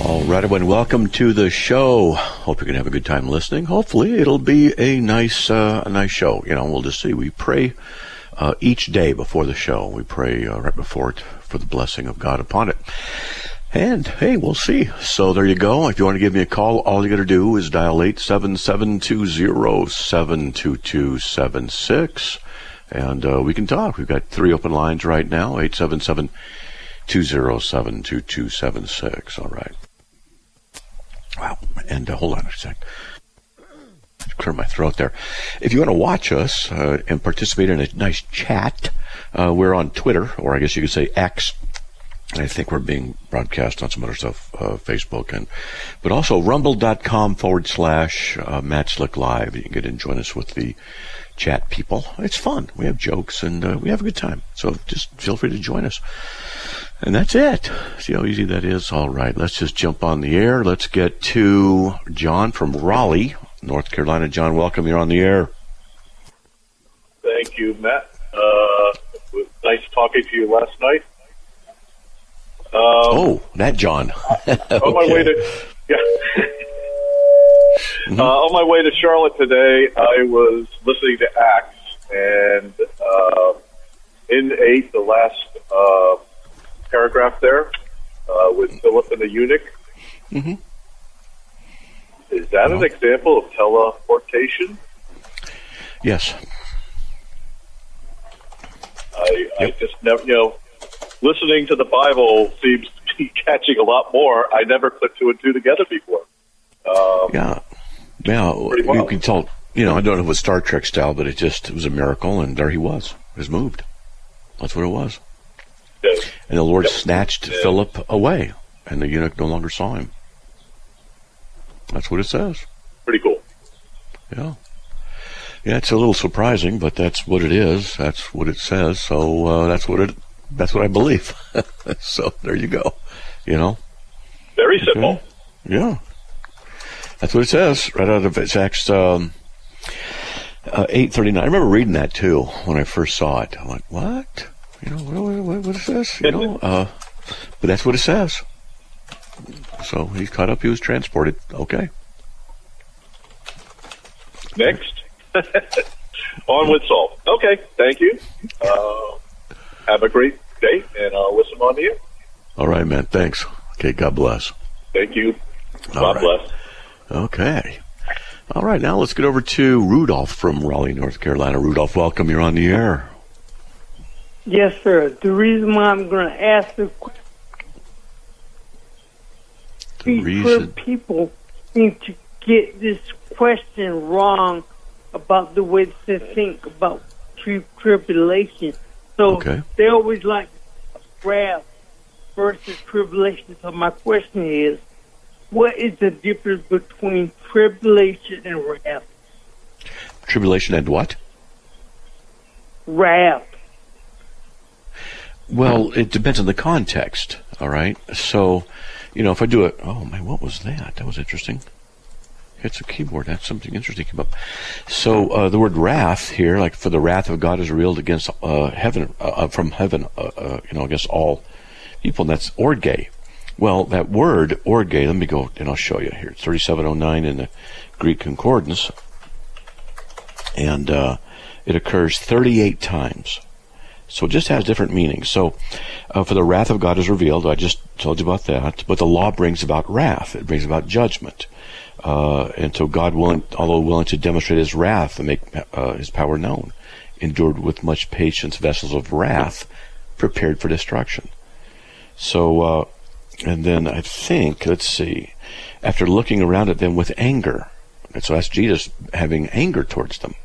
All right, everyone, welcome to the show. Hope you're going to have a good time listening. Hopefully, it'll be a nice, uh, a nice show. You know, we'll just see. We pray uh, each day before the show. We pray uh, right before it for the blessing of God upon it. And hey, we'll see. So there you go. If you want to give me a call, all you got to do is dial eight seven seven two zero seven two two seven six, and uh, we can talk. We've got three open lines right now. Eight seven seven. 207 2276. All right. Wow. And uh, hold on a sec. Clear my throat there. If you want to watch us uh, and participate in a nice chat, uh, we're on Twitter, or I guess you could say X. I think we're being broadcast on some other stuff, uh, Facebook, and but also rumble.com forward slash uh, Matt Slick Live. You can get in and join us with the chat people. It's fun. We have jokes and uh, we have a good time. So just feel free to join us. And that's it. See how easy that is? All right, let's just jump on the air. Let's get to John from Raleigh, North Carolina. John, welcome. You're on the air. Thank you, Matt. Uh, nice talking to you last night. Um, oh, that John. okay. On my way to yeah. mm-hmm. uh, on my way to Charlotte today, I was listening to Acts, and uh, in eight, the last uh, paragraph there uh, with Philip and the eunuch. Mm-hmm. Is that an example of teleportation? Yes. I, yep. I just never, you know, listening to the Bible seems to be catching a lot more. I never put two and two together before. Um, yeah. Yeah. Well. You can tell, you know, I don't know if it was Star Trek style, but it just, it was a miracle, and there he was. He was moved. That's what it was. And the Lord snatched. Philip away, and the eunuch no longer saw him. That's what it says. Pretty cool. Yeah. Yeah, it's a little surprising, but that's what it is. That's what it says. So uh, that's what it. That's what I believe. so there you go. You know. Very simple. Okay. Yeah. That's what it says right out of it's Acts um, uh, eight thirty nine. I remember reading that too when I first saw it. I'm like, what? You know, what, what, what is this? You know, uh, but that's what it says. So he's caught up. He was transported. Okay. Next. On with Saul. Okay. Thank you. Uh, have a great day, and I'll listen on to you. All right, man. Thanks. Okay. God bless. Thank you. God right. bless. Okay. All right. Now let's get over to Rudolph from Raleigh, North Carolina. Rudolph, welcome. You're on the air. Yes, sir. The reason why I'm going to ask the question reason people seem to get this question wrong about the way they think about tri- tribulation. So okay. they always like wrath versus tribulation. So my question is, what is the difference between tribulation and wrath? Tribulation and what? Wrath. Well, it depends on the context. All right. So, you know, if I do it, oh man, what was that? That was interesting. It's a keyboard. That's something interesting came up. So uh, the word wrath here, like for the wrath of God is revealed against uh, heaven, uh, uh from heaven, uh, uh, you know, against all people, and that's orge. Well, that word orge, let me go and I'll show you here. It's 3709 in the Greek concordance, and it occurs 38 times. So it just has different meanings. So, uh, for the wrath of God is revealed. I just told you about that. But the law brings about wrath. It brings about judgment. Uh, and so God, willing, although willing to demonstrate His wrath and make uh, His power known, endured with much patience vessels of wrath, prepared for destruction. So, uh, and then I think, let's see, after looking around at them with anger, and so that's Jesus having anger towards them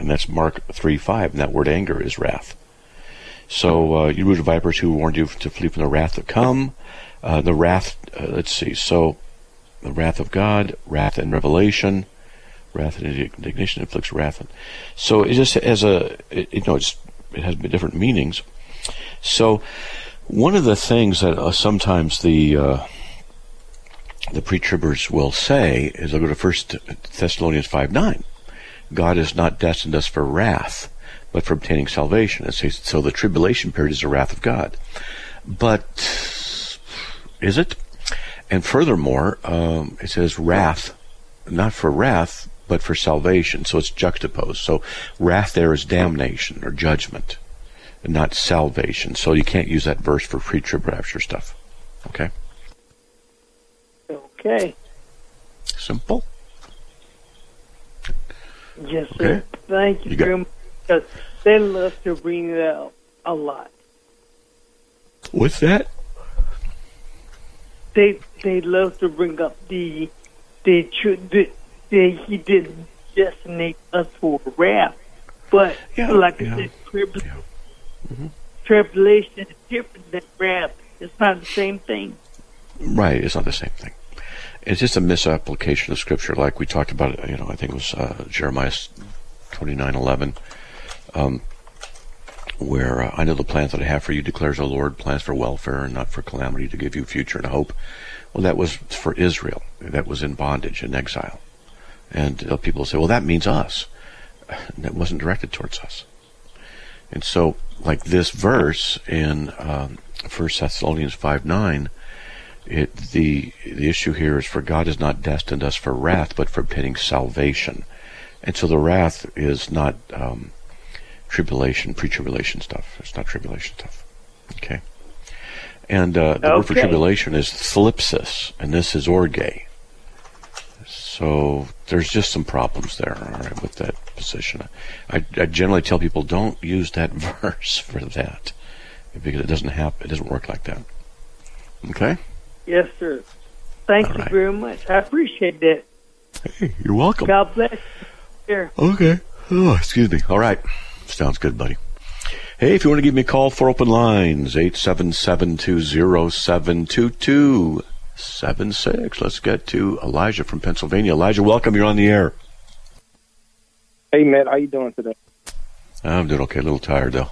and that's Mark 3 5, and that word anger is wrath. So, uh, you root of vipers who warned you to flee from the wrath to come. Uh, the wrath, uh, let's see, so the wrath of God, wrath and revelation, wrath and indignation inflicts wrath. And, So it just has a, it, you know, it's, it has different meanings. So one of the things that uh, sometimes the uh, the pre-tribbers will say is, I'll go to First Thessalonians five nine. God has not destined us for wrath, but for obtaining salvation. And so the tribulation period is the wrath of God. But is it? And furthermore, um, it says wrath, not for wrath, but for salvation. So it's juxtaposed. So wrath there is damnation or judgment, not salvation. So you can't use that verse for pre-trib rapture stuff. Okay. Okay. Simple. Yes, sir. Okay. Thank you, you very much. Because they love to bring it out a lot. What's that? They they love to bring up the the the, the he didn't destinate us for wrath, but yeah, like yeah. I said, tribulation, yeah. mm-hmm. tribulation is different than wrath. It's not the same thing. Right, it's not the same thing. It's just a misapplication of scripture, like we talked about. You know, I think it was uh, Jeremiah twenty nine eleven. Um, where uh, I know the plans that I have for you, declares the Lord, plans for welfare and not for calamity, to give you future and hope. Well, that was for Israel. That was in bondage and exile. And uh, people say, well, that means us. And that wasn't directed towards us. And so, like this verse in um, 1 Thessalonians 5 9, it, the, the issue here is for God has not destined us for wrath, but for obtaining salvation. And so the wrath is not um, tribulation, pre-tribulation stuff. It's not tribulation stuff. Okay. And uh, the okay. word for tribulation is thlipsis, and this is orge. So there's just some problems there, all right, with that position. I, I generally tell people don't use that verse for that because it doesn't happen. It doesn't work like that. Okay. Yes, sir. Thank all you right. very much. I appreciate that. Hey, you're welcome. God bless. Here. Okay. Oh, excuse me. All right. Sounds good, buddy. Hey, if you want to give me a call for open lines, 877-207-2276. Let's get to Elijah from Pennsylvania. Elijah, welcome. You're on the air. Hey, Matt. How you doing today? I'm doing okay. A little tired, though.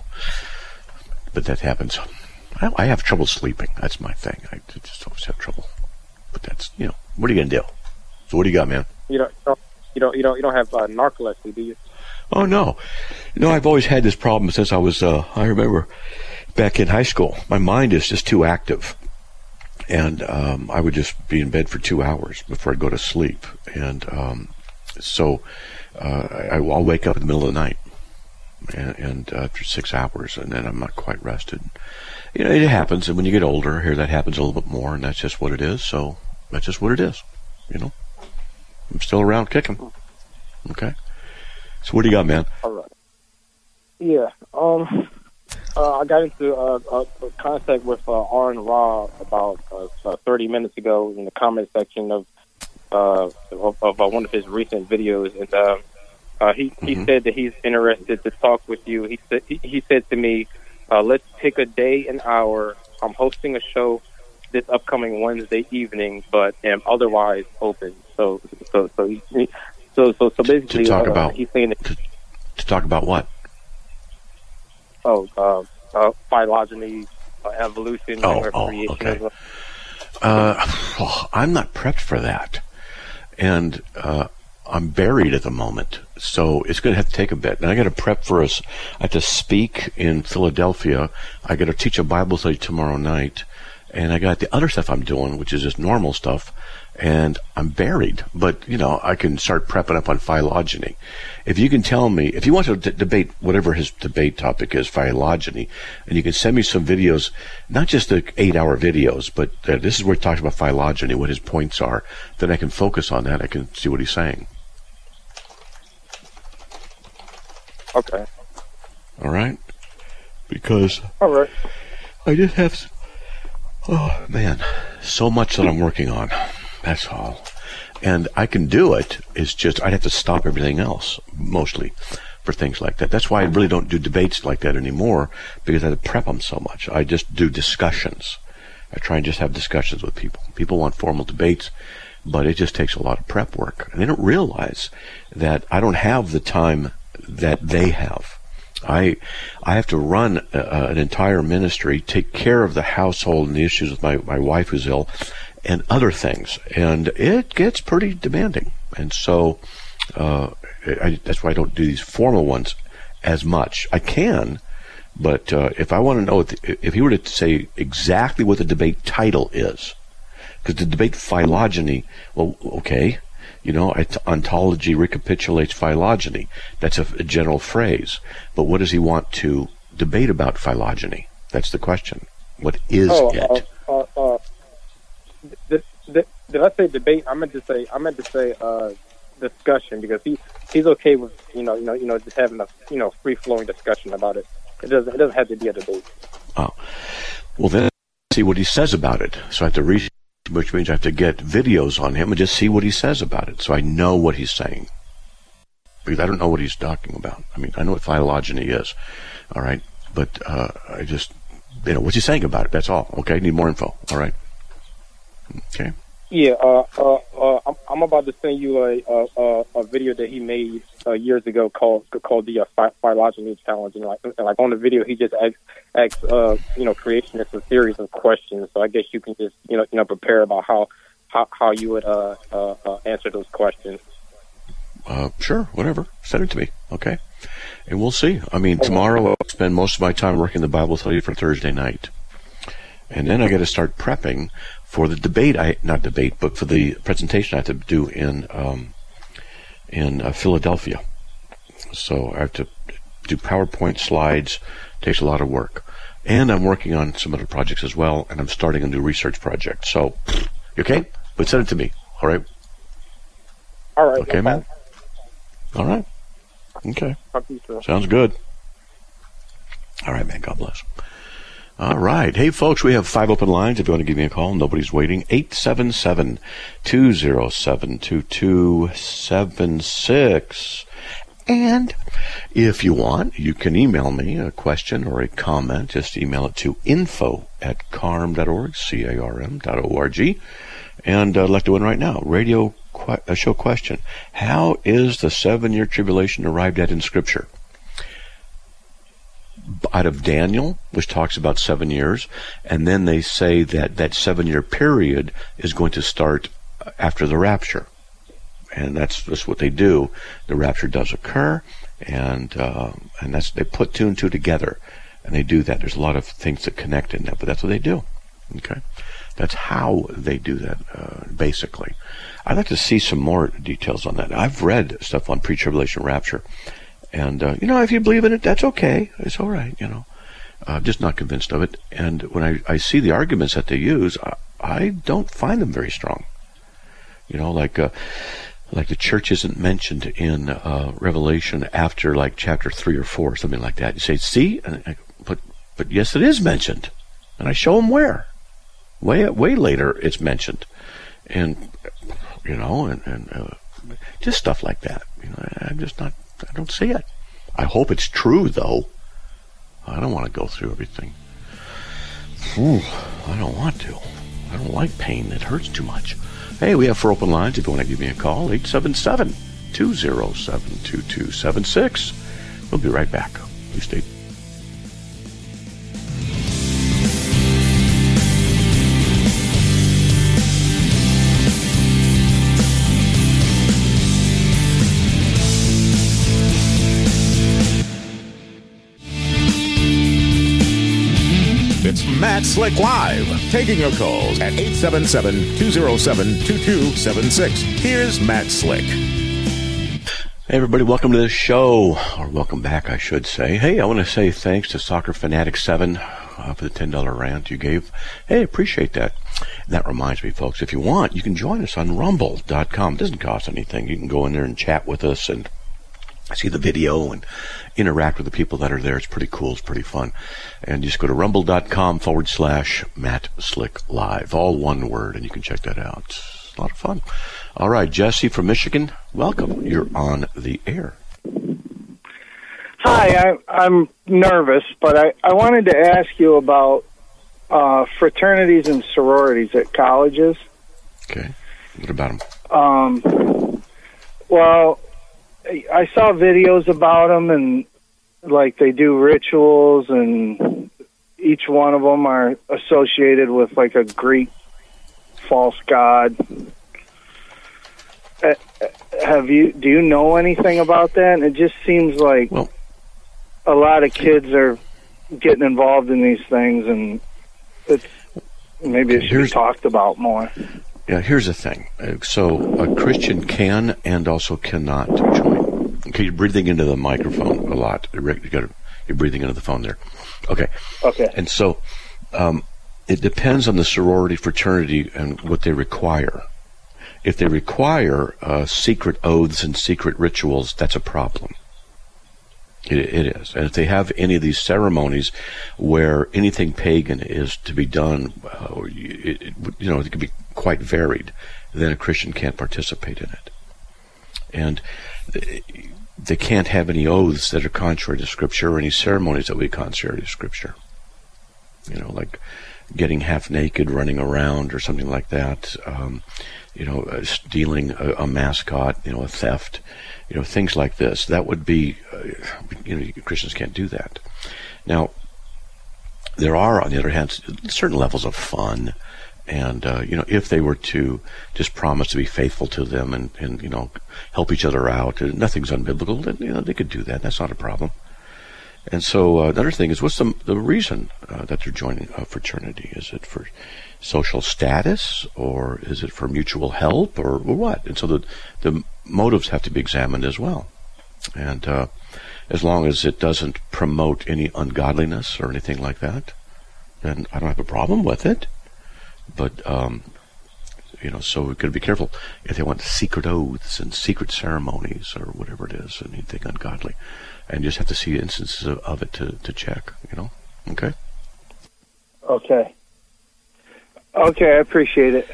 But that happens. I, I have trouble sleeping. That's my thing. I just always have trouble. But that's, you know, what are you going to do? So what do you got, man? You don't, you don't, you don't, you don't have uh, narcolepsy, do you? Oh no, no! I've always had this problem since I was. Uh, I remember back in high school. My mind is just too active, and um, I would just be in bed for two hours before I'd go to sleep, and um, so uh, I, will wake up in the middle of the night, and, and uh, after six hours, and then I'm not quite rested. You know, it happens, and when you get older, here that happens a little bit more, and that's just what it is. So that's just what it is. You know, I'm still around kicking. Okay. So what do you got, man? All right. Yeah. Um. Uh, I got into uh, uh, contact with uh, Aron Ra about uh, 30 minutes ago in the comment section of uh, of, of uh, one of his recent videos, and uh, uh, he he mm-hmm. said that he's interested to talk with you. He said he, he said to me, uh, "Let's pick a day and hour. I'm hosting a show this upcoming Wednesday evening, but am otherwise open." So so so he, so, so, so basically, to talk uh, about he's saying that, to, to talk about what? Oh, uh, uh, phylogeny, uh, evolution, oh, oh, okay. Uh, well, I'm not prepped for that, and uh, I'm buried at the moment, so it's going to have to take a bit. And I got to prep for us. I have to speak in Philadelphia. I got to teach a Bible study tomorrow night, and I got the other stuff I'm doing, which is just normal stuff and I'm buried. But you know, I can start prepping up on phylogeny. If you can tell me, if you want to d- debate whatever his debate topic is, phylogeny, and you can send me some videos, not just the eight-hour videos, but uh, this is where he talks about phylogeny, what his points are. Then I can focus on that. I can see what he's saying. Okay. All right. Because. All right. I just have. Oh man, so much that I'm working on. That's all. And I can do it. It's just I'd have to stop everything else mostly for things like that. That's why I really don't do debates like that anymore because I prep them so much. I just do discussions. I try and just have discussions with people. People want formal debates. but it just takes a lot of prep work. And they don't realize that I don't have the time that they have. I I have to run a, an entire ministry, take care of the household and the issues with my, my wife who's ill, and other things, and it gets pretty demanding. And so uh, I, that's why I don't do these formal ones as much. I can, but uh, if I want to know, if, if he were to say exactly what the debate title is, because the debate phylogeny, well, okay, you know, ontogeny recapitulates phylogeny. That's a, a, general phrase. But what does he want to debate about phylogeny? That's the question. What is oh, it? Uh, uh, uh, did, did, did, I say debate? I meant to say I meant to say uh, discussion because he he's okay with you know you know you know just having a you know free flowing discussion about it. It doesn't it doesn't have to be a debate. Oh, well then see what he says about it. So I have to read which means I have to get videos on him and just see what he says about it so I know what he's saying. Because I don't know what he's talking about. I mean, I know what phylogeny is, all right, but uh, I just, you know, what's he saying about it? That's all. Okay, I need more info. All right. Okay. Yeah, uh, uh, uh, I'm about to send you a a, a video that he made uh, years ago called called the uh, phylogeny challenge, and like and like on the video he just asks, asks uh, you know creationists a series of questions. So I guess you can just you know you know prepare about how how, how you would uh, uh, uh, answer those questions. Uh, sure, whatever. Send it to me, okay? And we'll see. I mean, tomorrow I'll spend most of my time working the Bible study for Thursday night, and then I got to start prepping for the debate, I not debate, but for the presentation I have to do in um, in uh, Philadelphia. So I have to do PowerPoint slides. Takes a lot of work, and I'm working on some other projects as well, and I'm starting a new research project. So, okay, but send it to me. All right. All right. Okay, man. All right. Okay. Sounds good. All right, man. God bless. All right. Hey, folks, we have five open lines. If you want to give me a call, nobody's waiting. 877 207 2276. And if you want, you can email me a question or a comment. Just email it to info at carm.org, C-A-R-M dot O-R-G. And uh, I'd like to win right now. Radio qu- show question. How is the seven-year tribulation arrived at in Scripture? Out of Daniel, which talks about seven years, and then they say that that seven year period is going to start after the rapture. And that's just what they do. The rapture does occur, and uh, and that's they put two and two together, and they do that. There's a lot of things that connect in that, but that's what they do. Okay, that's how they do that. Uh, basically, I'd like to see some more details on that. I've read stuff on pre-tribulation rapture, and, uh, you know, if you believe in it, that's okay. It's all right, you know. I'm just not convinced of it. And when I, I see the arguments that they use, I, I don't find them very strong. You know, like, uh, like the church isn't mentioned in uh, Revelation after like chapter three or four, or something like that. You say, see, I, but but yes, it is mentioned, and I show them where. Way way later, it's mentioned, and you know, and, and uh, just stuff like that. You know, I'm just not I don't see it. I hope it's true, though. I don't want to go through everything. Ooh, I don't want to. I don't like pain. It hurts too much. Hey, we have four open lines if you want to give me a call 877 207 2276. We'll be right back. Please stay Matt Slick Live, taking your calls at 877-207-2276. Here's Matt Slick. Hey everybody, welcome to the show, or welcome back, I should say. Hey, I want to say thanks to Soccer Fanatic 7 uh, for the $10 rant you gave. Hey, appreciate that. And that reminds me, folks, if you want, you can join us on rumble.com. It doesn't cost anything. You can go in there and chat with us and see the video and interact with the people that are there. It's pretty cool. It's pretty fun. And just go to rumble.com forward slash Matt Slick Live. All one word, and you can check that out. It's a lot of fun. All right, Jesse from Michigan, welcome. You're on the air. Hi, I, am nervous, but I, I wanted to ask you about uh, fraternities and sororities at colleges. Okay. What about them? Um, well, I saw videos about them, and like they do rituals, and each one of them are associated with like a Greek false god. Uh, have you? Do you know anything about that? And it just seems like well, a lot of kids are getting involved in these things, and it's maybe it should be talked about more. Yeah, here's the thing. Uh, so a Christian can and also cannot join. Okay, you're breathing into the microphone a lot. You're, you're breathing into the phone there. Okay. Okay. And so um, it depends on the sorority, fraternity, and what they require. If they require uh, secret oaths and secret rituals, that's a problem. It, it is. And if they have any of these ceremonies where anything pagan is to be done, uh, it, it, you know, it can be quite varied, then a Christian can't participate in it. And they can't have any oaths that are contrary to Scripture or any ceremonies that would be contrary to Scripture. You know, like getting half naked, running around, or something like that. Um, you know, uh, stealing a, a, mascot, you know, a theft, you know, things like this. That would be, uh, you know, Christians can't do that. Now, there are, on the other hand, certain levels of fun. And, uh, you know, if they were to just promise to be faithful to them and, and you know, help each other out, nothing's unbiblical, then, you know, they could do that. That's not a problem. And so uh, another thing is, what's the, the reason uh, that they're joining a fraternity? Is it for social status, or is it for mutual help, or, or what? And so the the motives have to be examined as well. And uh, as long as it doesn't promote any ungodliness or anything like that, then I don't have a problem with it. But um, you know, so we've got to be careful if they want secret oaths and secret ceremonies or whatever it is, anything ungodly, and just have to see instances of, of it to, to check. You know, okay. Okay. Okay, I appreciate it.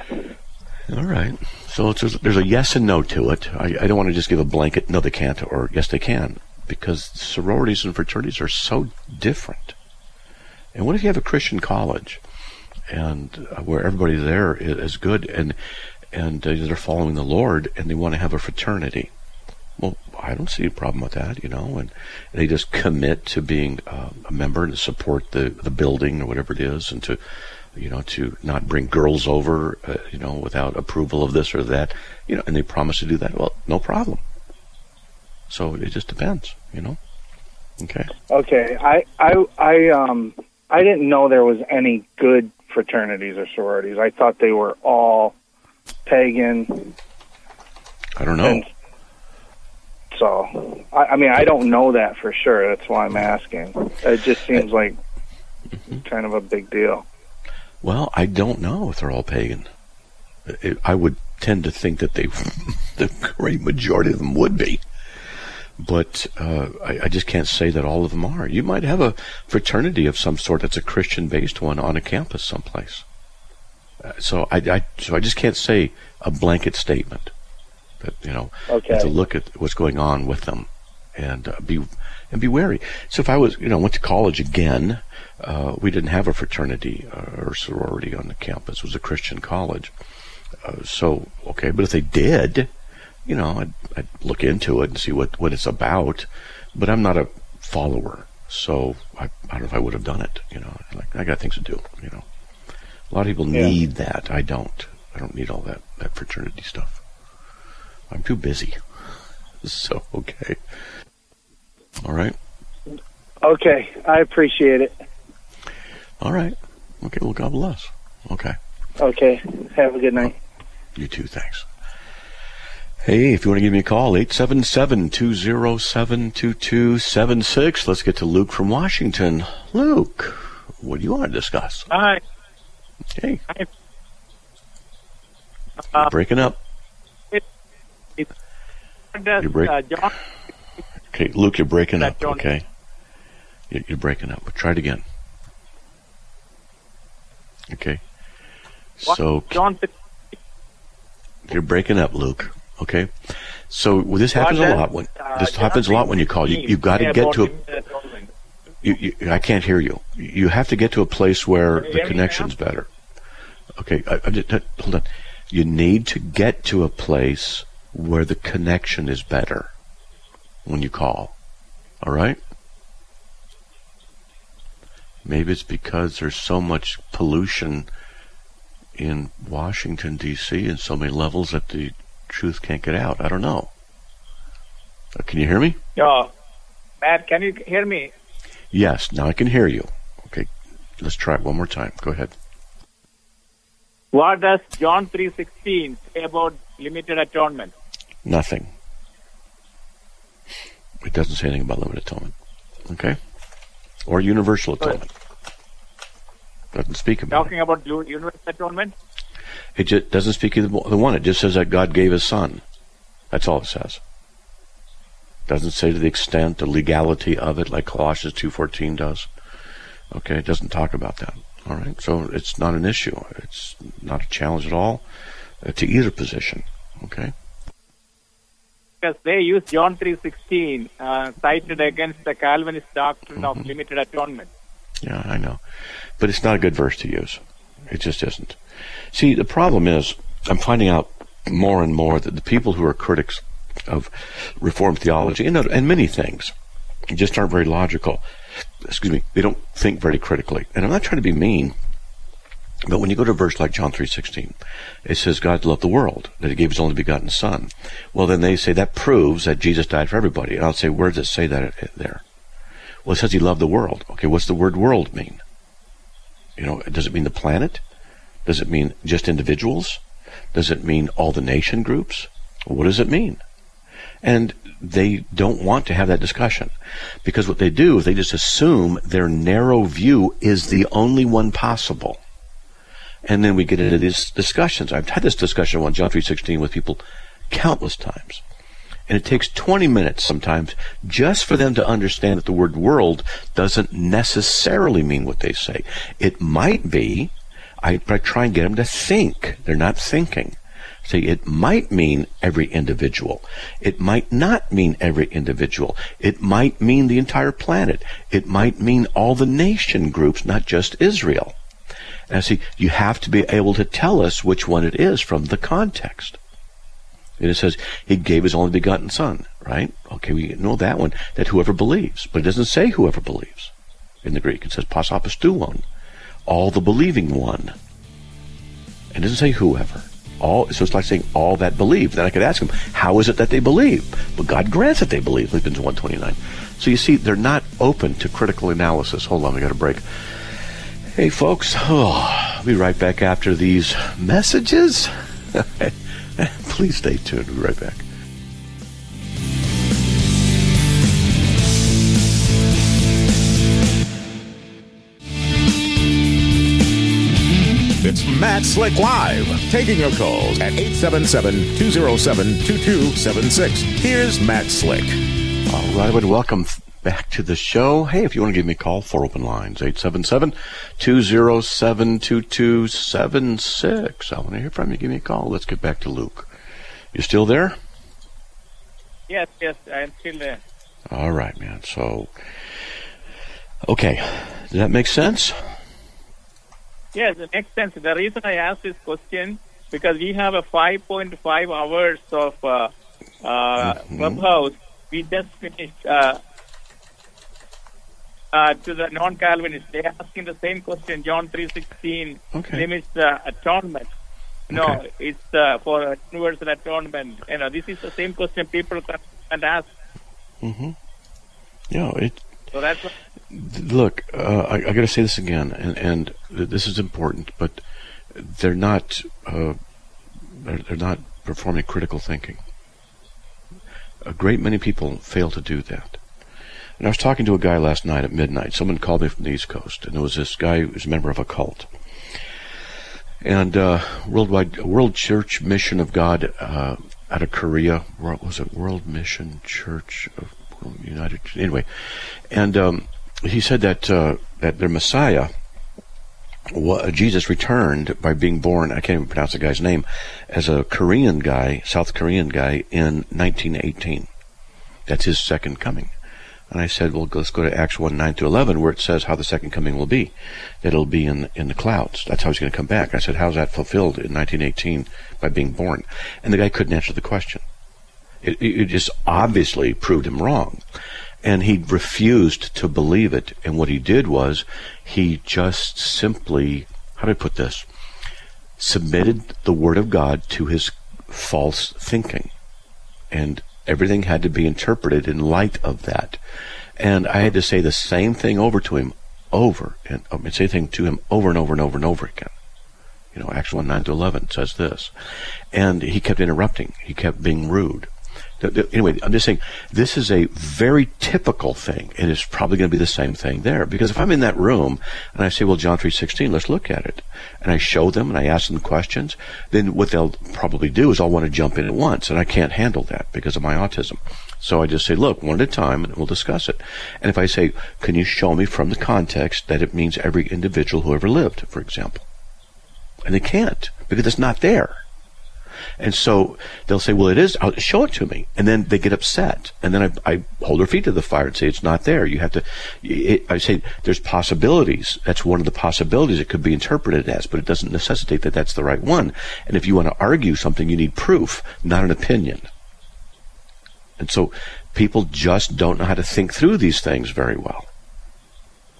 All right. So there's a yes and no to it. I, I don't want to just give a blanket no they can't or yes they can because sororities and fraternities are so different. And what if you have a Christian college and uh, where everybody there is good and and they're following the Lord and they want to have a fraternity? Well, I don't see a problem with that, you know, and they just commit to being uh, a member and support the the building or whatever it is and to you know, to not bring girls over, uh, you know, without approval of this or that, you know, and they promise to do that. Well, no problem. So it just depends, you know. Okay. Okay. I I I um I didn't know there was any good fraternities or sororities. I thought they were all pagan. I don't know. And so I, I mean I don't know that for sure. That's why I'm asking. It just seems like kind of a big deal. Well, I don't know if they're all pagan. I would tend to think that they, the great majority of them would be. But uh, I, I, just can't say that all of them are. You might have a fraternity of some sort that's a Christian-based one on a campus someplace. Uh, so I, I, so I just can't say a blanket statement. That you know, okay. to look at what's going on with them and uh, be and be wary. So if I was, you know, went to college again, uh, we didn't have a fraternity uh, or sorority on the campus. It was a Christian college. Uh, so okay, but if they did, you know, I'd, I'd, look into it and see what what it's about. But I'm not a follower, so I, I don't know if I would have done it. You know, like I got things to do. You know, a lot of people yeah. need that. I don't. I don't need all that that fraternity stuff. I'm too busy. So okay. All right. Okay, I appreciate it. All right. Okay, well, God bless. Okay. Okay. Have a good night. You too. Thanks. Hey, if you want to give me a call, 877-207-2276. Let's get to Luke from Washington. Luke, what do you want to discuss? Hi. Hey. Hi. You're breaking up. It, it, you're break- uh, John Okay, Luke, you're breaking up. Okay, you're breaking up. Try it again. Okay. So John, you're breaking up, Luke. Okay. So well, this happens a lot when uh, this happens a lot when you call. You you got to get to a. You, you, I can't hear you. You have to get to a place where the connection's better. Okay, I, I just, hold on. You need to get to a place where the connection is better when you call. All right? Maybe it's because there's so much pollution in Washington, D.C., and so many levels that the truth can't get out. I don't know. Uh, can you hear me? Yeah. Matt, can you hear me? Yes, now I can hear you. Okay, let's try it one more time. Go ahead. What does John 3.16 say about limited atonement? Nothing. It doesn't say anything about limited atonement. Okay? Or universal atonement. Doesn't speak about Talking about lu- universal atonement? It. It just doesn't speak of the one. It just says that God gave His Son. That's all it says. Doesn't say to the extent, the legality of it, like Colossians two fourteen does. Okay, it doesn't talk about that. All right, so it's not an issue. It's not a challenge at all uh, to either position. Okay. Because they use John 3.16 uh, cited against the Calvinist doctrine of limited atonement. Yeah, I know. But it's not a good verse to use. It just isn't. See, the problem is, I'm finding out more and more that the people who are critics of Reformed theology and, and many things just aren't very logical. Excuse me, they don't think very critically. And I'm not trying to be mean, but when you go to a verse like John 3.16, it says God loved the world, that he gave his only begotten son. Well, then they say that proves that Jesus died for everybody. And I'll say, where does it say that there? Well, it says he loved the world. Okay, what's the word world mean? You know, does it mean the planet? Does it mean just individuals? Does it mean all the nation groups? What does it mean? And they don't want to have that discussion because what they do is they just assume their narrow view is the only one possible. And then we get into these discussions. I've had this discussion on John 3.16 with people countless times. And it takes 20 minutes sometimes just for them to understand that the word world doesn't necessarily mean what they say. It might be, I, try and get them to think. They're not thinking. Say it might mean every individual. It might not mean every individual. It might mean the entire planet. It might mean all the nation groups, not just Israel. And see, you have to be able to tell us which one it is from the context. It says he gave his only begotten son, right? Okay, we know that one, that whoever believes. But it doesn't say whoever believes in the Greek. It says pas ho pisteuon, all the believing one. It doesn't say whoever. All, so it's like saying all that believe. Then I could ask them, how is it that they believe? But God grants that they believe, Philippians 129. So you see, they're not open to critical analysis. Hold on, we got a break. Hey, folks. Oh, I'll be right back after these messages. Please stay tuned. We'll be right back. It's Matt Slick Live, taking your calls at 877-207-2276. Here's Matt Slick. All right, I would welcome back to the show. Hey, if you want to give me a call, four open lines, 877-207-2276. I want to hear from you. Give me a call. Let's get back to Luke. You still there? Yes, yes, I'm still there. All right, man. So, okay. Does that make sense? Yes, it makes sense. The reason I asked this question because we have a 5.5 hours of uh, uh, clubhouse. We just finished uh, uh, to the non-Calvinists. They're asking the same question. John 3:16 Okay. limits the atonement. No, Okay. it's uh, for universal atonement. You know, this is the same question people can can ask. Mm-hmm. Yeah, it, So that's what, look, uh, I, I got to say this again, and, and this is important, but they're not uh, they're, they're not performing critical thinking. A great many people fail to do that. And I was talking to a guy last night at midnight. Someone called me from the East Coast, and it was this guy who was a member of a cult. And uh, worldwide World Church Mission of God uh, out of Korea. What was it? World Mission Church of United. Anyway, and um, he said that uh, that their Messiah, Jesus, returned by being born. I can't even pronounce the guy's name, as a Korean guy, South Korean guy, in 1918. That's his second coming. And I said, well, let's go to Acts 1, 9 to 11, where it says how the second coming will be. It'll be in, in the clouds. That's how he's going to come back. I said, how's that fulfilled in 1918 by being born? And the guy couldn't answer the question. It, it just obviously proved him wrong. And he refused to believe it. And what he did was he just simply, how do I put this? Submitted the Word of God to his false thinking. And everything had to be interpreted in light of that. And I had to say the same thing over to him over and mean, same thing to him over and over and over and over again. You know, Acts 1 9 to 11 says this. And he kept interrupting. He kept being rude. Anyway, I'm just saying this is a very typical thing, and it's probably going to be the same thing there. Because if I'm in that room and I say, "Well, John 3:16, let's look at it," and I show them and I ask them questions, then what they'll probably do is I'll want to jump in at once, and I can't handle that because of my autism. So I just say, "Look, one at a time, and we'll discuss it." And if I say, "Can you show me from the context that it means every individual who ever lived, for example?" and they can't because it's not there. And so they'll say, well, it is. I'll show it to me. And then they get upset. And then I, I hold their feet to the fire and say, it's not there. You have to, it, I say, there's possibilities. That's one of the possibilities it could be interpreted as, but it doesn't necessitate that that's the right one. And if you want to argue something, you need proof, not an opinion. And so people just don't know how to think through these things very well.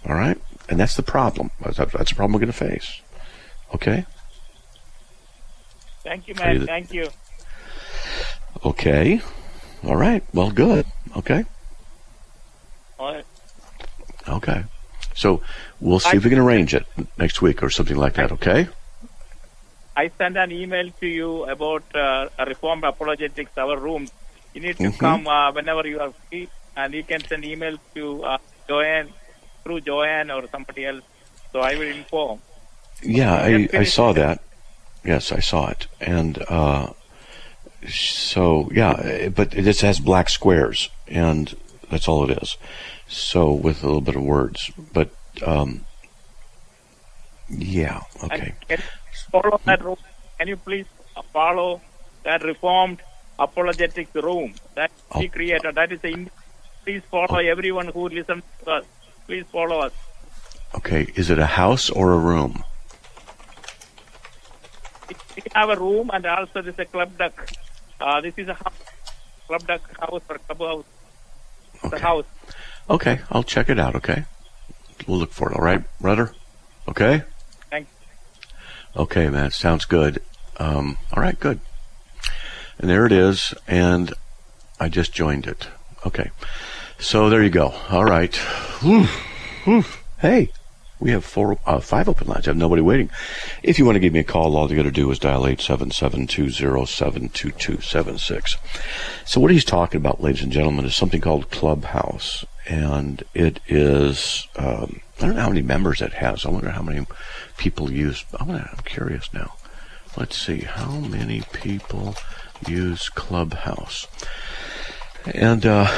All right? And that's the problem. That's the problem we're going to face. Okay? Thank you, man. Thank you. Okay. All right. Well, good. Okay. All right. Okay. So we'll see I, if we can arrange it next week or something like that. Okay. I sent an email to you about uh, Reformed Apologetics, our room. You need to mm-hmm. come uh, whenever you are free, and you can send email to uh, Joanne through Joanne or somebody else. So I will inform. Yeah, I, I saw that. Yes, I saw it, and uh, so yeah, but it just has black squares, and that's all it is. So with a little bit of words, but um, yeah, okay. Can you follow that room? Can you please follow that reformed apologetics room that we created? That is the. please follow everyone who listens to us. Please follow us. Okay, is it a house or a room? We have a room and also this is a club deck. Uh, this is a house, club deck house or club house. Okay. house. Okay, I'll check it out. Okay, we'll look for it. All right, Rudder. Okay. Thanks. Okay, man. Sounds good. Um, all right, good. And there it is, and I just joined it. Okay, so there you go. All right. Hey. We have four, uh, five open lines. I have nobody waiting. If you want to give me a call, all you got to do is dial 877-207-2276. So what he's talking about, ladies and gentlemen, is something called Clubhouse. And it is, um, I don't know how many members it has. I wonder how many people use, I'm, gonna, I'm curious now. Let's see, how many people use Clubhouse? And, uh,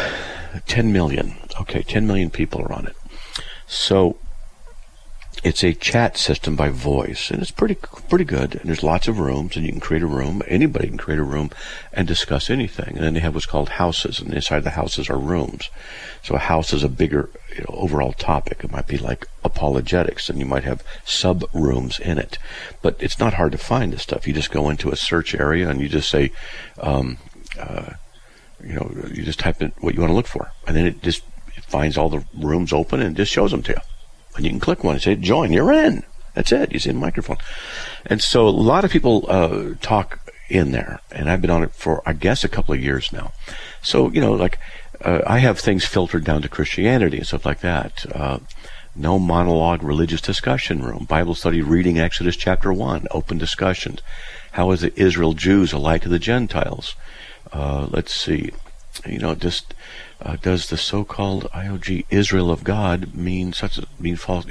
10 million. Okay, 10 million people are on it. So it's a chat system by voice, and it's pretty pretty good. And there's lots of rooms, and you can create a room. Anybody can create a room and discuss anything. And then they have what's called houses, and inside the houses are rooms. So a house is a bigger you know, overall topic. It might be like apologetics, and you might have sub rooms in it. But it's not hard to find this stuff. You just go into a search area and you just say, um, uh, you know, you just type in what you want to look for, and then it just it finds all the rooms open and just shows them to you and you can click one and say join. You're in. That's it. You see the microphone. And so a lot of people uh, talk in there, and I've been on it for I guess a couple of years now. So you know, like uh, I have things filtered down to Christianity and stuff like that. Uh, no monologue religious discussion room. Bible study reading Exodus chapter 1. Open discussions. How is the Israel Jews a light to the Gentiles? Uh, let's see. You know, just uh, does the so-called IOG Israel of God mean such a mean false?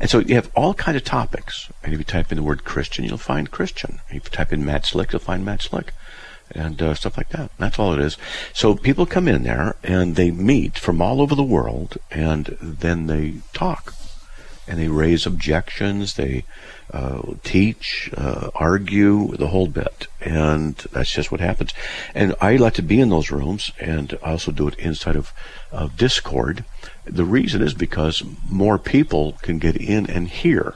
And so you have all kinds of topics. And if you type in the word Christian, you'll find Christian. If you type in Matt Slick, you'll find Matt Slick. And uh, stuff like that. That's all it is. So people come in there and they meet from all over the world, and then they talk. And they raise objections. They uh, teach, uh, argue, the whole bit, and that's just what happens. And I like to be in those rooms, and I also do it inside of, of Discord. The reason is because more people can get in and hear,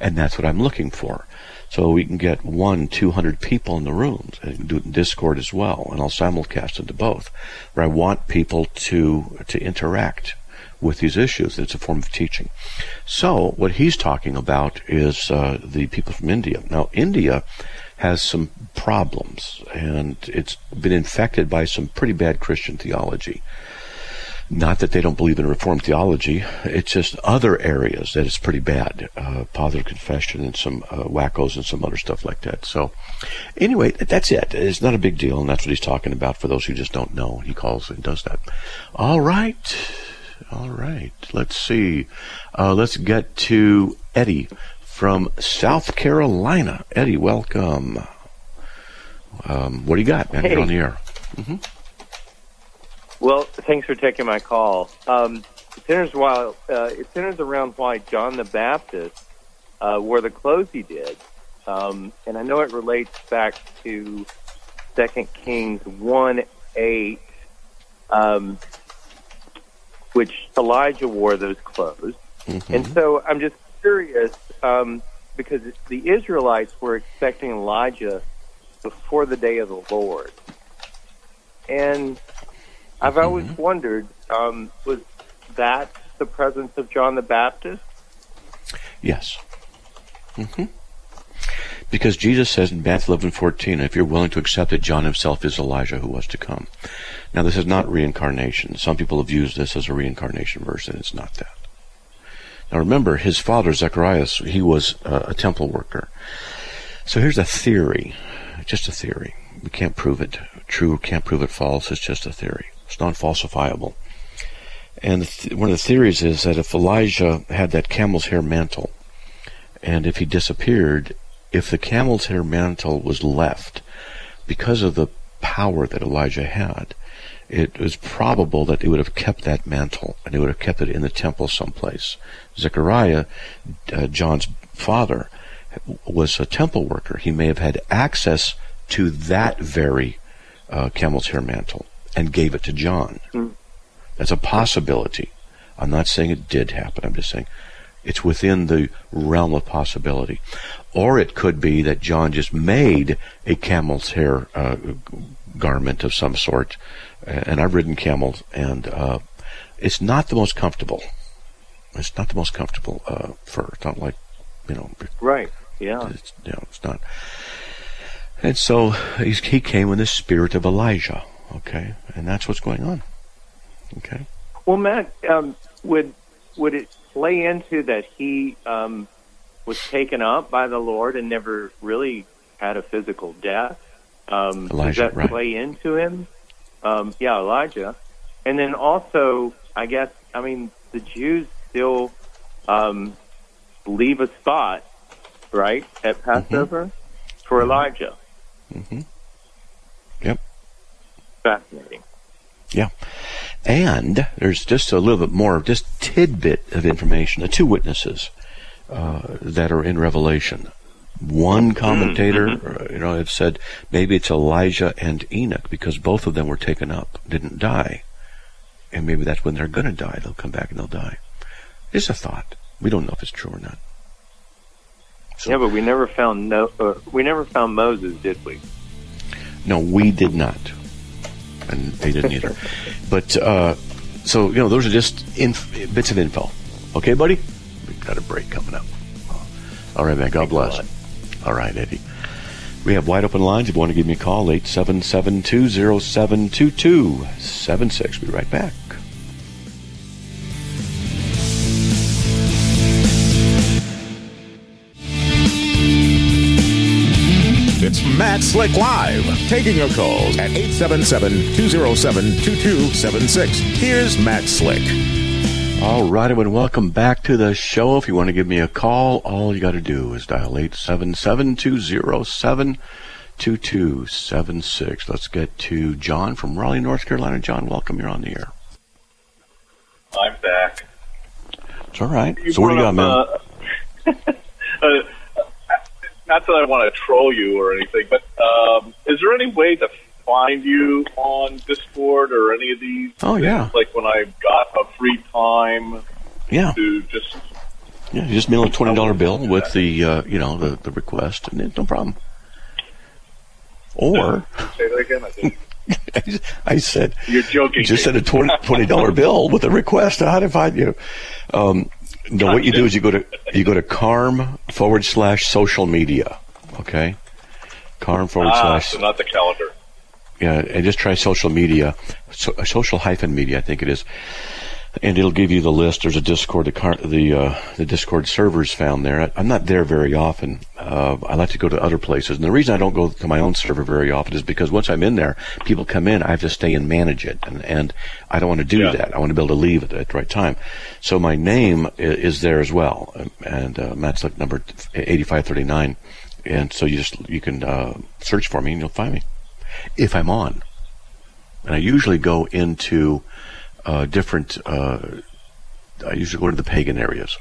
and that's what I'm looking for. So we can get one, two hundred people in the rooms, and do it in Discord as well, and I'll simulcast into both. Where I want people to to interact with these issues. It's a form of teaching. So what he's talking about is uh, the people from India. Now India has some problems, and it's been infected by some pretty bad Christian theology. Not that they don't believe in Reformed theology, it's just other areas that is pretty bad. Uh, positive confession and some uh, wackos and some other stuff like that. So, anyway, that's it. It's not a big deal, and that's what he's talking about for those who just don't know. He calls and does that. All right. All right. Let's see. Uh, let's get to Eddie from South Carolina. Eddie, welcome. Um, what do you got, man? Hey. You're on the air. Mm-hmm. Well, thanks for taking my call. Um, it centers while uh, it centers around why John the Baptist uh, wore the clothes he did, um, and I know it relates back to Second Kings one eight, um, which Elijah wore those clothes, and so I'm just curious um, because the Israelites were expecting Elijah before the day of the Lord, and I've always wondered, um, was that the presence of John the Baptist? Yes. hmm Because Jesus says in Matthew 11, 14, if you're willing to accept it, John himself is Elijah who was to come. Now, this is not reincarnation. Some people have used this as a reincarnation verse, and it's not that. Now, remember, his father, Zacharias, he was uh, a temple worker. So here's a theory, just a theory. We can't prove it true, can't prove it false. It's just a theory. It's non-falsifiable. And th- one of the theories is that if Elijah had that camel's hair mantle, and if he disappeared, if the camel's hair mantle was left, because of the power that Elijah had, it was probable that he would have kept that mantle and he would have kept it in the temple someplace. Zechariah, uh, John's father, was a temple worker. He may have had access to that very uh, camel's hair mantle and gave it to John. That's a possibility. I'm not saying it did happen. I'm just saying it's within the realm of possibility. Or it could be that John just made a camel's hair uh, garment of some sort. And I've ridden camels, and uh, it's not the most comfortable. It's not the most comfortable uh, fur. It's not like, you know, Right. Yeah. it's, you know, it's not. And so he came in the spirit of Elijah. Okay, and that's what's going on. Okay. Well, Matt, um, would would it play into that he um, was taken up by the Lord and never really had a physical death? Um, Elijah, does that right. play into him? Um, yeah, Elijah. And then also, I guess, I mean, the Jews still um, leave a spot, right, at Passover for Elijah. Mm-hmm. Yep. Fascinating. Yeah. And there's just a little bit more, just tidbit of information. The two witnesses uh, that are in Revelation. One commentator, uh, you know, have said maybe it's Elijah and Enoch because both of them were taken up, didn't die, and maybe that's when they're going to die. They'll come back and they'll die. It's a thought. We don't know if it's true or not. yeah, but we never found no. Uh, we never found Moses, did we? No, we did not, and they didn't either. but uh, so you know, those are just inf- bits of info. Okay, buddy, got a break coming up. All right, man. God bless. All right, Eddie. We have wide open lines. If you want to give me a call, 877-207-2276. Be right back. It's Matt Slick Live, taking your calls at 877-207-2276. Here's Matt Slick. All right, everyone, welcome back to the show. If you want to give me a call, all you got to do is dial 877-207-2276. Let's get to John from Raleigh, North Carolina. John, welcome. You're on the air. I'm back. It's all right. You so what do you got, brought man? uh, uh, not that I want to troll you or anything, but um, is there any way to find you on Discord or any of these? Oh, yeah. Like when I've got a free time Yeah. to just Yeah, you just mail a twenty dollar bill with the uh, you know the, the request, and it's no problem. Or say that again. I think I said you're joking. just send a twenty dollar bill with a request on how to find you. Um, no, what you do is you go to you go to carm forward slash social media. Okay, carm forward ah, slash so not the calendar. Yeah, and just try social media, so, social hyphen media, I think it is, and it'll give you the list. There's a Discord, the car, the uh, the Discord servers found there. I, I'm not there very often. Uh, I like to go to other places, and the reason I don't go to my own server very often is because once I'm in there, people come in, I have to stay and manage it, and and I don't want to do Yeah. that. I want to be able to leave at, at the right time. So my name is, is there as well, and uh, Matt Slick number 8539, and so you just you can uh, search for me and you'll find me if I'm on. And I usually go into uh, different. Uh, I usually go to the pagan areas,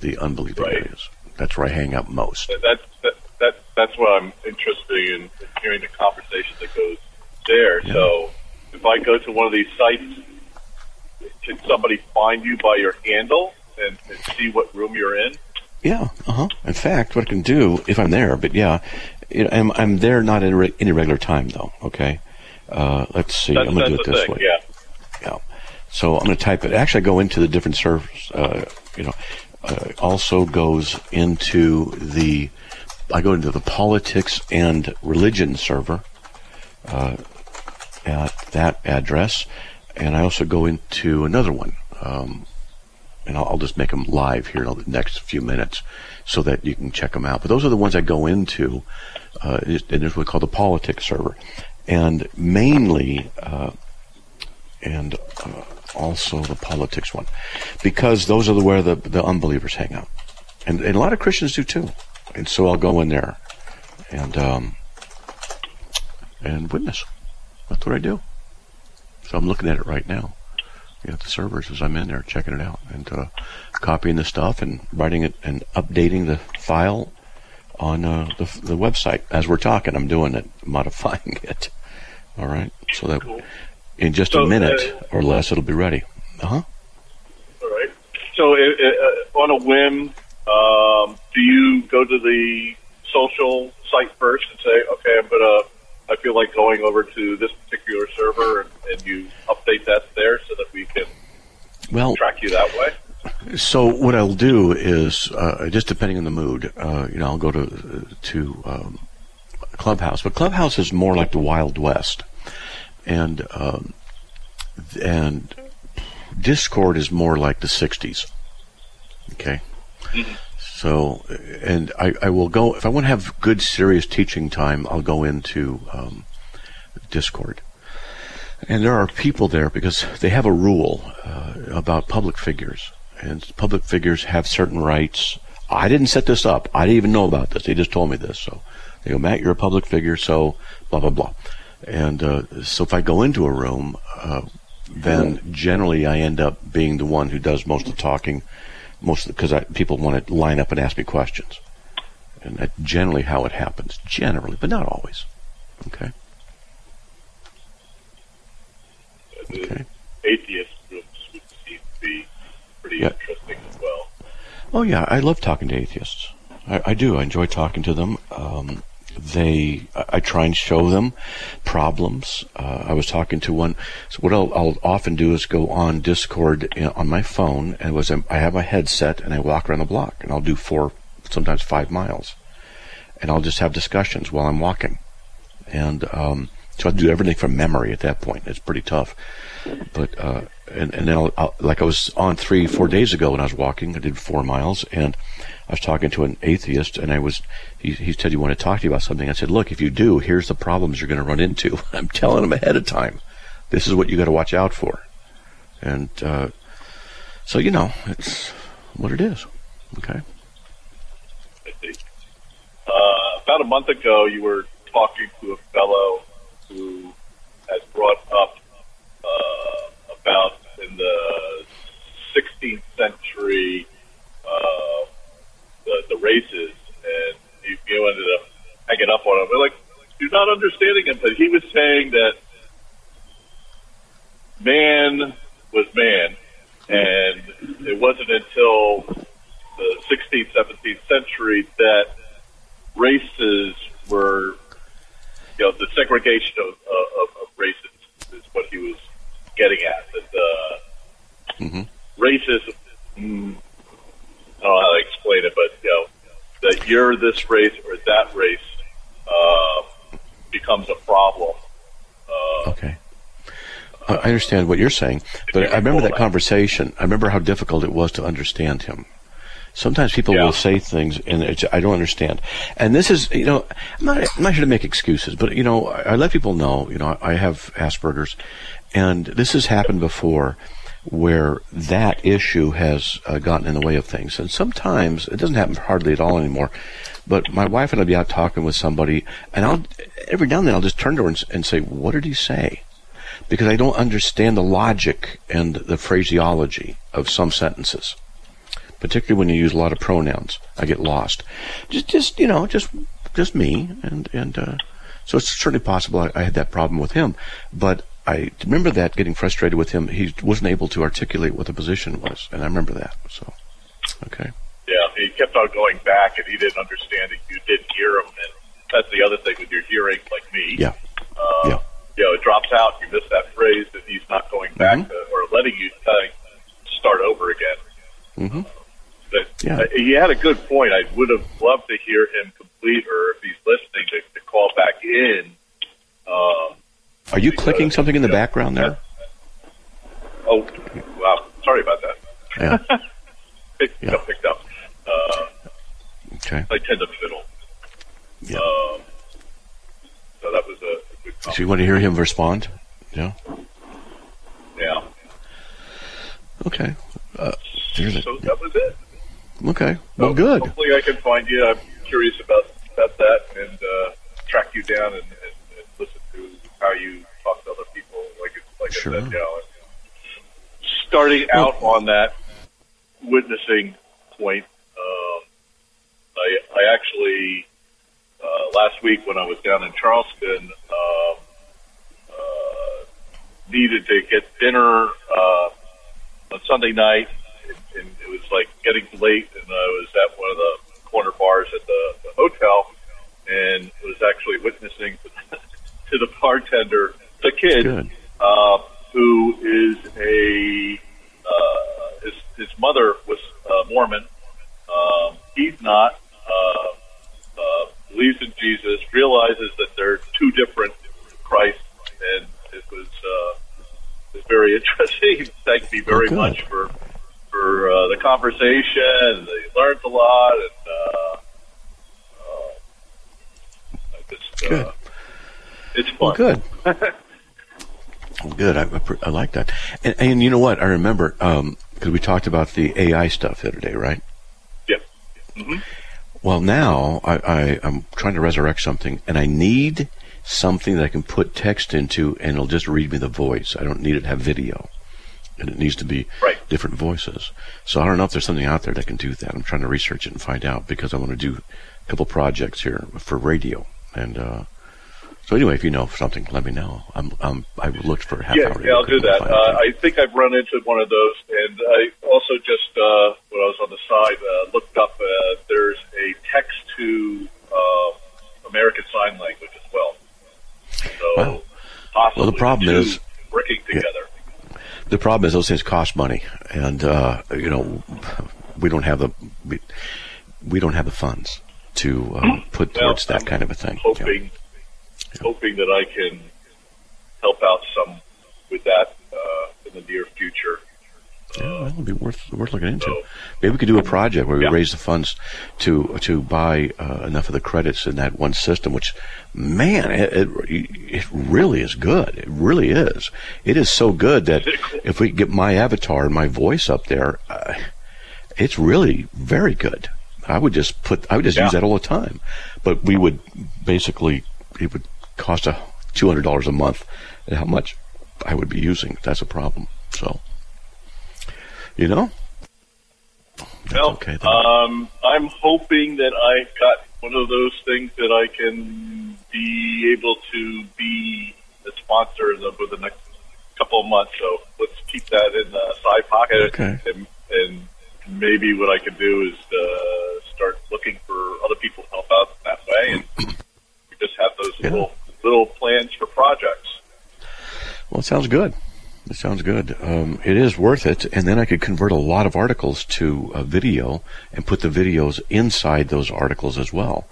the unbelieving Right. areas. That's where I hang out most. That, that's that, that that's what I'm interested in, in hearing the conversation that goes there. So if I go to one of these sites, can somebody find you by your handle and, and see what room you're in? Yeah. Uh huh. In fact, what I can do if I'm there, but yeah, you know, I'm I'm there not at re- any regular time though. Okay. Uh, let's see. That's, I'm gonna do it this thing. way. Yeah. Yeah. So I'm going to type it. Actually, I go into the different servers. Uh, you know, uh, also goes into the. I go into the politics and religion server uh, at that address, and I also go into another one. Um, and I'll, I'll just make them live here in the next few minutes, so that you can check them out. But those are the ones I go into, uh, and there's what we call the politics server, and mainly. Uh, and uh, also the politics one, because those are the where the the unbelievers hang out, and, and a lot of Christians do too. And so I'll go in there, and um, and witness. That's what I do. So I'm looking at it right now. You know, the servers as I'm in there checking it out and uh, copying the stuff and writing it and updating the file on uh, the the website as we're talking. I'm doing it, modifying it. All right, so that in just So, a minute uh, or less, it'll be ready. Uh huh. All right. So, uh, uh, on a whim, um, do you go to the social site first and say, "Okay, I'm gonna, I feel like going over to this particular server," and, and you update that there so that we can Well, track you that way? So what I'll do is, uh, just depending on the mood, uh, you know, I'll go to to um, Clubhouse, but Clubhouse is more like the Wild West, and um, and Discord is more like the '60s. Okay, so and I, I will go if I want to have good, serious teaching time. I'll go into um, Discord. And there are people there because they have a rule uh, about public figures. And public figures have certain rights. I didn't set this up. I didn't even know about this. They just told me this. So they go, Matt, you're a public figure, so blah, blah, blah. And uh, so if I go into a room, uh, then generally I end up being the one who does most of the talking, most because people want to line up and ask me questions. And that's generally how it happens. Generally, but not always. Okay. The atheist groups would seem to be pretty Yeah. interesting as well. Oh yeah, I love talking to atheists. I, I do. I enjoy talking to them. Um, they, I, try and show them problems. Uh, I was talking to one. So what I'll, I'll often do is go on Discord on my phone, and was I have my headset and I walk around the block, and I'll do four, sometimes five miles, and I'll just have discussions while I'm walking, and um, so I do everything from memory at that point. It's pretty tough, but uh, and and then I'll, I'll, like I was on three four days ago when I was walking, I did four miles, and I was talking to an atheist, and I was he, he said you want to talk to you about something. I said, look, if you do, here's the problems you're going to run into. I'm telling him ahead of time. This is what you got to watch out for, and uh, so you know it's what it is. Okay. Uh, about a month ago, you were talking to a fellow who has brought up uh, about in the 16th century, uh, the, the races, and you, ended up hanging up on him. We're like, you're not understanding him, but he was saying that man was man, and it wasn't until the 16th, 17th century that races were, you know, the segregation of, of, of races is what he was getting at. That uh, mm-hmm. racism, mm, I don't know how to explain it, but you know, that you're this race or that race uh, becomes a problem. Uh, okay. I understand what you're saying, but I remember that conversation. I remember how difficult it was to understand him. Sometimes people yeah. will say things and I don't understand. And this is, you know, I'm not, I'm not here to make excuses, but you know, I, I let people know, you know, I have Asperger's, and this has happened before where that issue has uh, gotten in the way of things. And sometimes it doesn't happen hardly at all anymore. But my wife and I'll be out talking with somebody, and I'll every now and then I'll just turn to her and, and say, "What did he say?" because I don't understand the logic and the phraseology of some sentences. Particularly when you use a lot of pronouns, I get lost. Just, just you know, just, just me, and and uh, so it's certainly possible I, I had that problem with him. But I remember that getting frustrated with him. He wasn't able to articulate what the position was, and I remember that. So, okay. Yeah, he kept on going back, and he didn't understand it. You didn't hear him, and that's the other thing with your hearing, like me. Yeah. Uh, yeah you know, it drops out, you miss that phrase, and he's not going back mm-hmm. to, or letting you uh, start over again. Mm-hmm. But yeah. uh, he had a good point. I would have loved to hear him complete, or if he's listening, to, to call back in. Um, Are you clicking something in the background there? Oh, wow. Sorry about that. Yeah. picked, yeah. picked up. Uh, okay. I tend to fiddle. Yeah. Um, so that was a so you want to hear him respond? Yeah. Yeah. Okay. Uh, so that was it. Okay. Well, so good. Hopefully, I can find you. I'm curious about about that and uh, track you down and, and, and, listen to how you talk to other people. Like like sure. I said, you know, starting out on that witnessing point, um, I I actually uh, last week when I was down in Charleston, uh, uh, needed to get dinner uh, on Sunday night, and, and it was like getting late, and I was at one of the corner bars at the, the hotel, and was actually witnessing to, the bartender, the kid, uh, who is a uh, his his mother was uh, Mormon. Um, he's not. Uh, uh, believes in Jesus, realizes that they're two different Christ, and it was uh, it was very interesting. Thank you very oh, much for for uh, the conversation. They learned a lot, and uh, uh, just, uh, good. It's fun. Well, good. well, good. I, I like that. And, and you know what? I remember because um, we talked about the AI stuff the other day, right? Yeah. Mm-hmm. Well, now I, I, am trying to resurrect something, and I need something that I can put text into, and it'll just read me the voice. I don't need it to have video, and it needs to be right. different voices. So I don't know if there's something out there that can do that. I'm trying to research it and find out because I want to do a couple projects here for radio. And uh, so anyway, if you know something, let me know. I'm, I'm I looked for a half yeah, hour. Yeah, I'll do that. Uh, I think I've run into one of those, and I also just uh, when I was on the side uh, looked up. Uh, there's a text to uh, American Sign Language as well. So wow. possibly well, the problem is working together. Yeah. The problem is those things cost money, and uh, you know we don't have the we, we don't have the funds to uh, put well, towards that I'm kind of a thing. Hoping. Hoping that I can help out some with that uh, in the near future. Yeah, it'll be worth worth looking into. Maybe we could do a project where we yeah. raise the funds to to buy uh, enough of the credits in that one system. Which, man, it, it, it really is good. It really is. It is so good that if we get my avatar and my voice up there, uh, it's really very good. I would just put I would just yeah. use that all the time. But we would basically it would cost a two hundred dollars a month. And how much I would be using? That's a problem. So. You know? Well, okay, um, I'm hoping that I've got one of those things that I can be able to be the sponsor over the next couple of months. So let's keep that in the side pocket. Okay. And, and maybe what I can do is uh, start looking for other people to help out that way, and just have those Yeah. little little plans for projects. Well, it sounds good. It sounds good. Um, it is worth it, and then I could convert a lot of articles to a video and put the videos inside those articles as well.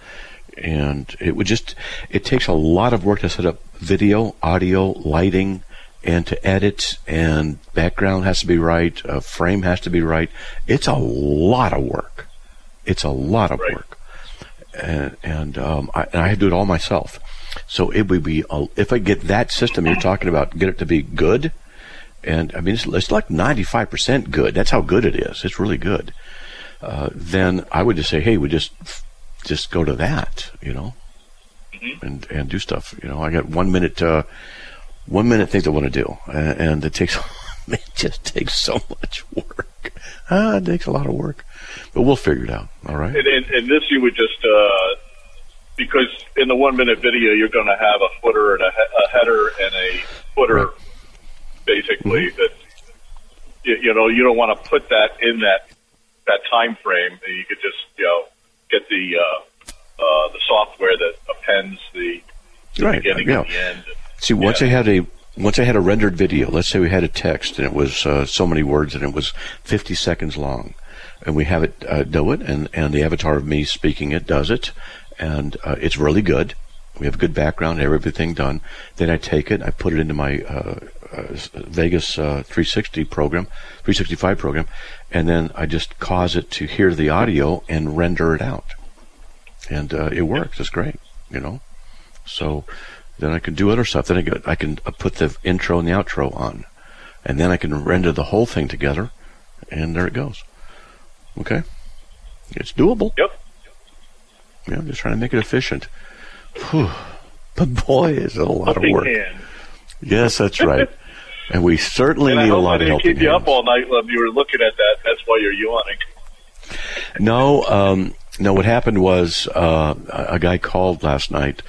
And it would just, it takes a lot of work to set up video, audio, lighting, and to edit, and background has to be right, a frame has to be right. It's a lot of work. It's a lot of work. And, and, um, I, and I do it all myself. So it would be, a, if I get that system you're talking about, get it to be good, and I mean, it's, it's like 95% good. That's how good it is. It's really good. Uh, then I would just say, hey, we just, just go to that, you know, and, and do stuff. You know, I got one minute, uh, one minute things I want to do, and, and it takes, it just takes so much work. Ah, it takes a lot of work, but we'll figure it out. All right. And, and, and this you would just uh, because in the one minute video you're going to have a footer and a, a header and a footer, basically that you, you know you don't want to put that in that that time frame. You could just you know get the uh, uh, the software that appends the, the Right, beginning yeah. and the end. See, once I had a once I had a rendered video, let's say we had a text and it was uh, so many words and it was 50 seconds long, and we have it uh, do it, and and the avatar of me speaking it does it, and uh, it's really good. We have a good background, everything done. Then I take it, I put it into my uh, uh, Vegas uh, 360 program, 365 program, and then I just cause it to hear the audio and render it out, and uh, it works. It's great, you know. So then I can do other stuff. Then I, get, I can uh, put the intro and the outro on, and then I can render the whole thing together, and there it goes. Okay, it's doable. Yep. Yeah, I'm just trying to make it efficient. Whew. But boy, is it a lot Helping of work. hand. Yes, that's right. and we certainly And need a lot of didn't keep you hands. up all night when you were looking at that. That's why you're yawning. No, um, no. What happened was uh, a guy called last night,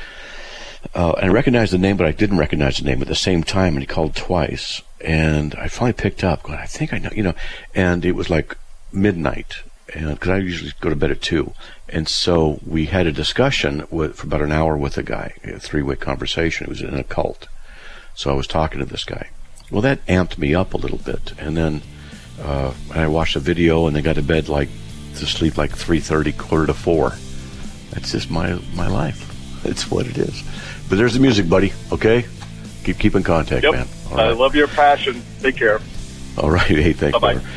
uh, and I recognized the name, but I didn't recognize the name at the same time, and he called twice, and I finally picked up. Going, I think I know, you know, and it was like midnight, because I usually go to bed at two, and so we had a discussion with, for about an hour with a guy, a three-way conversation. It was in a cult, so I was talking to this guy. Well, that amped me up a little bit, and then uh, I watched a video, and then got to bed like to sleep like three thirty, quarter to four. That's just my my life. That's what it is. But there's the music, buddy. Okay, keep keep in contact, Yep. man. I love your passion. Take care. All right. Hey, thanks. Bye-bye. brother.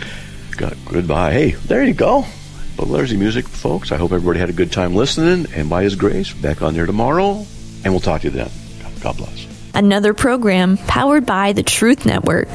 Goodbye. Hey, there you go. The music, folks. I hope everybody had a good time listening. And by His grace, back on there tomorrow, and we'll talk to you then. God bless. Another program powered by the Truth Network.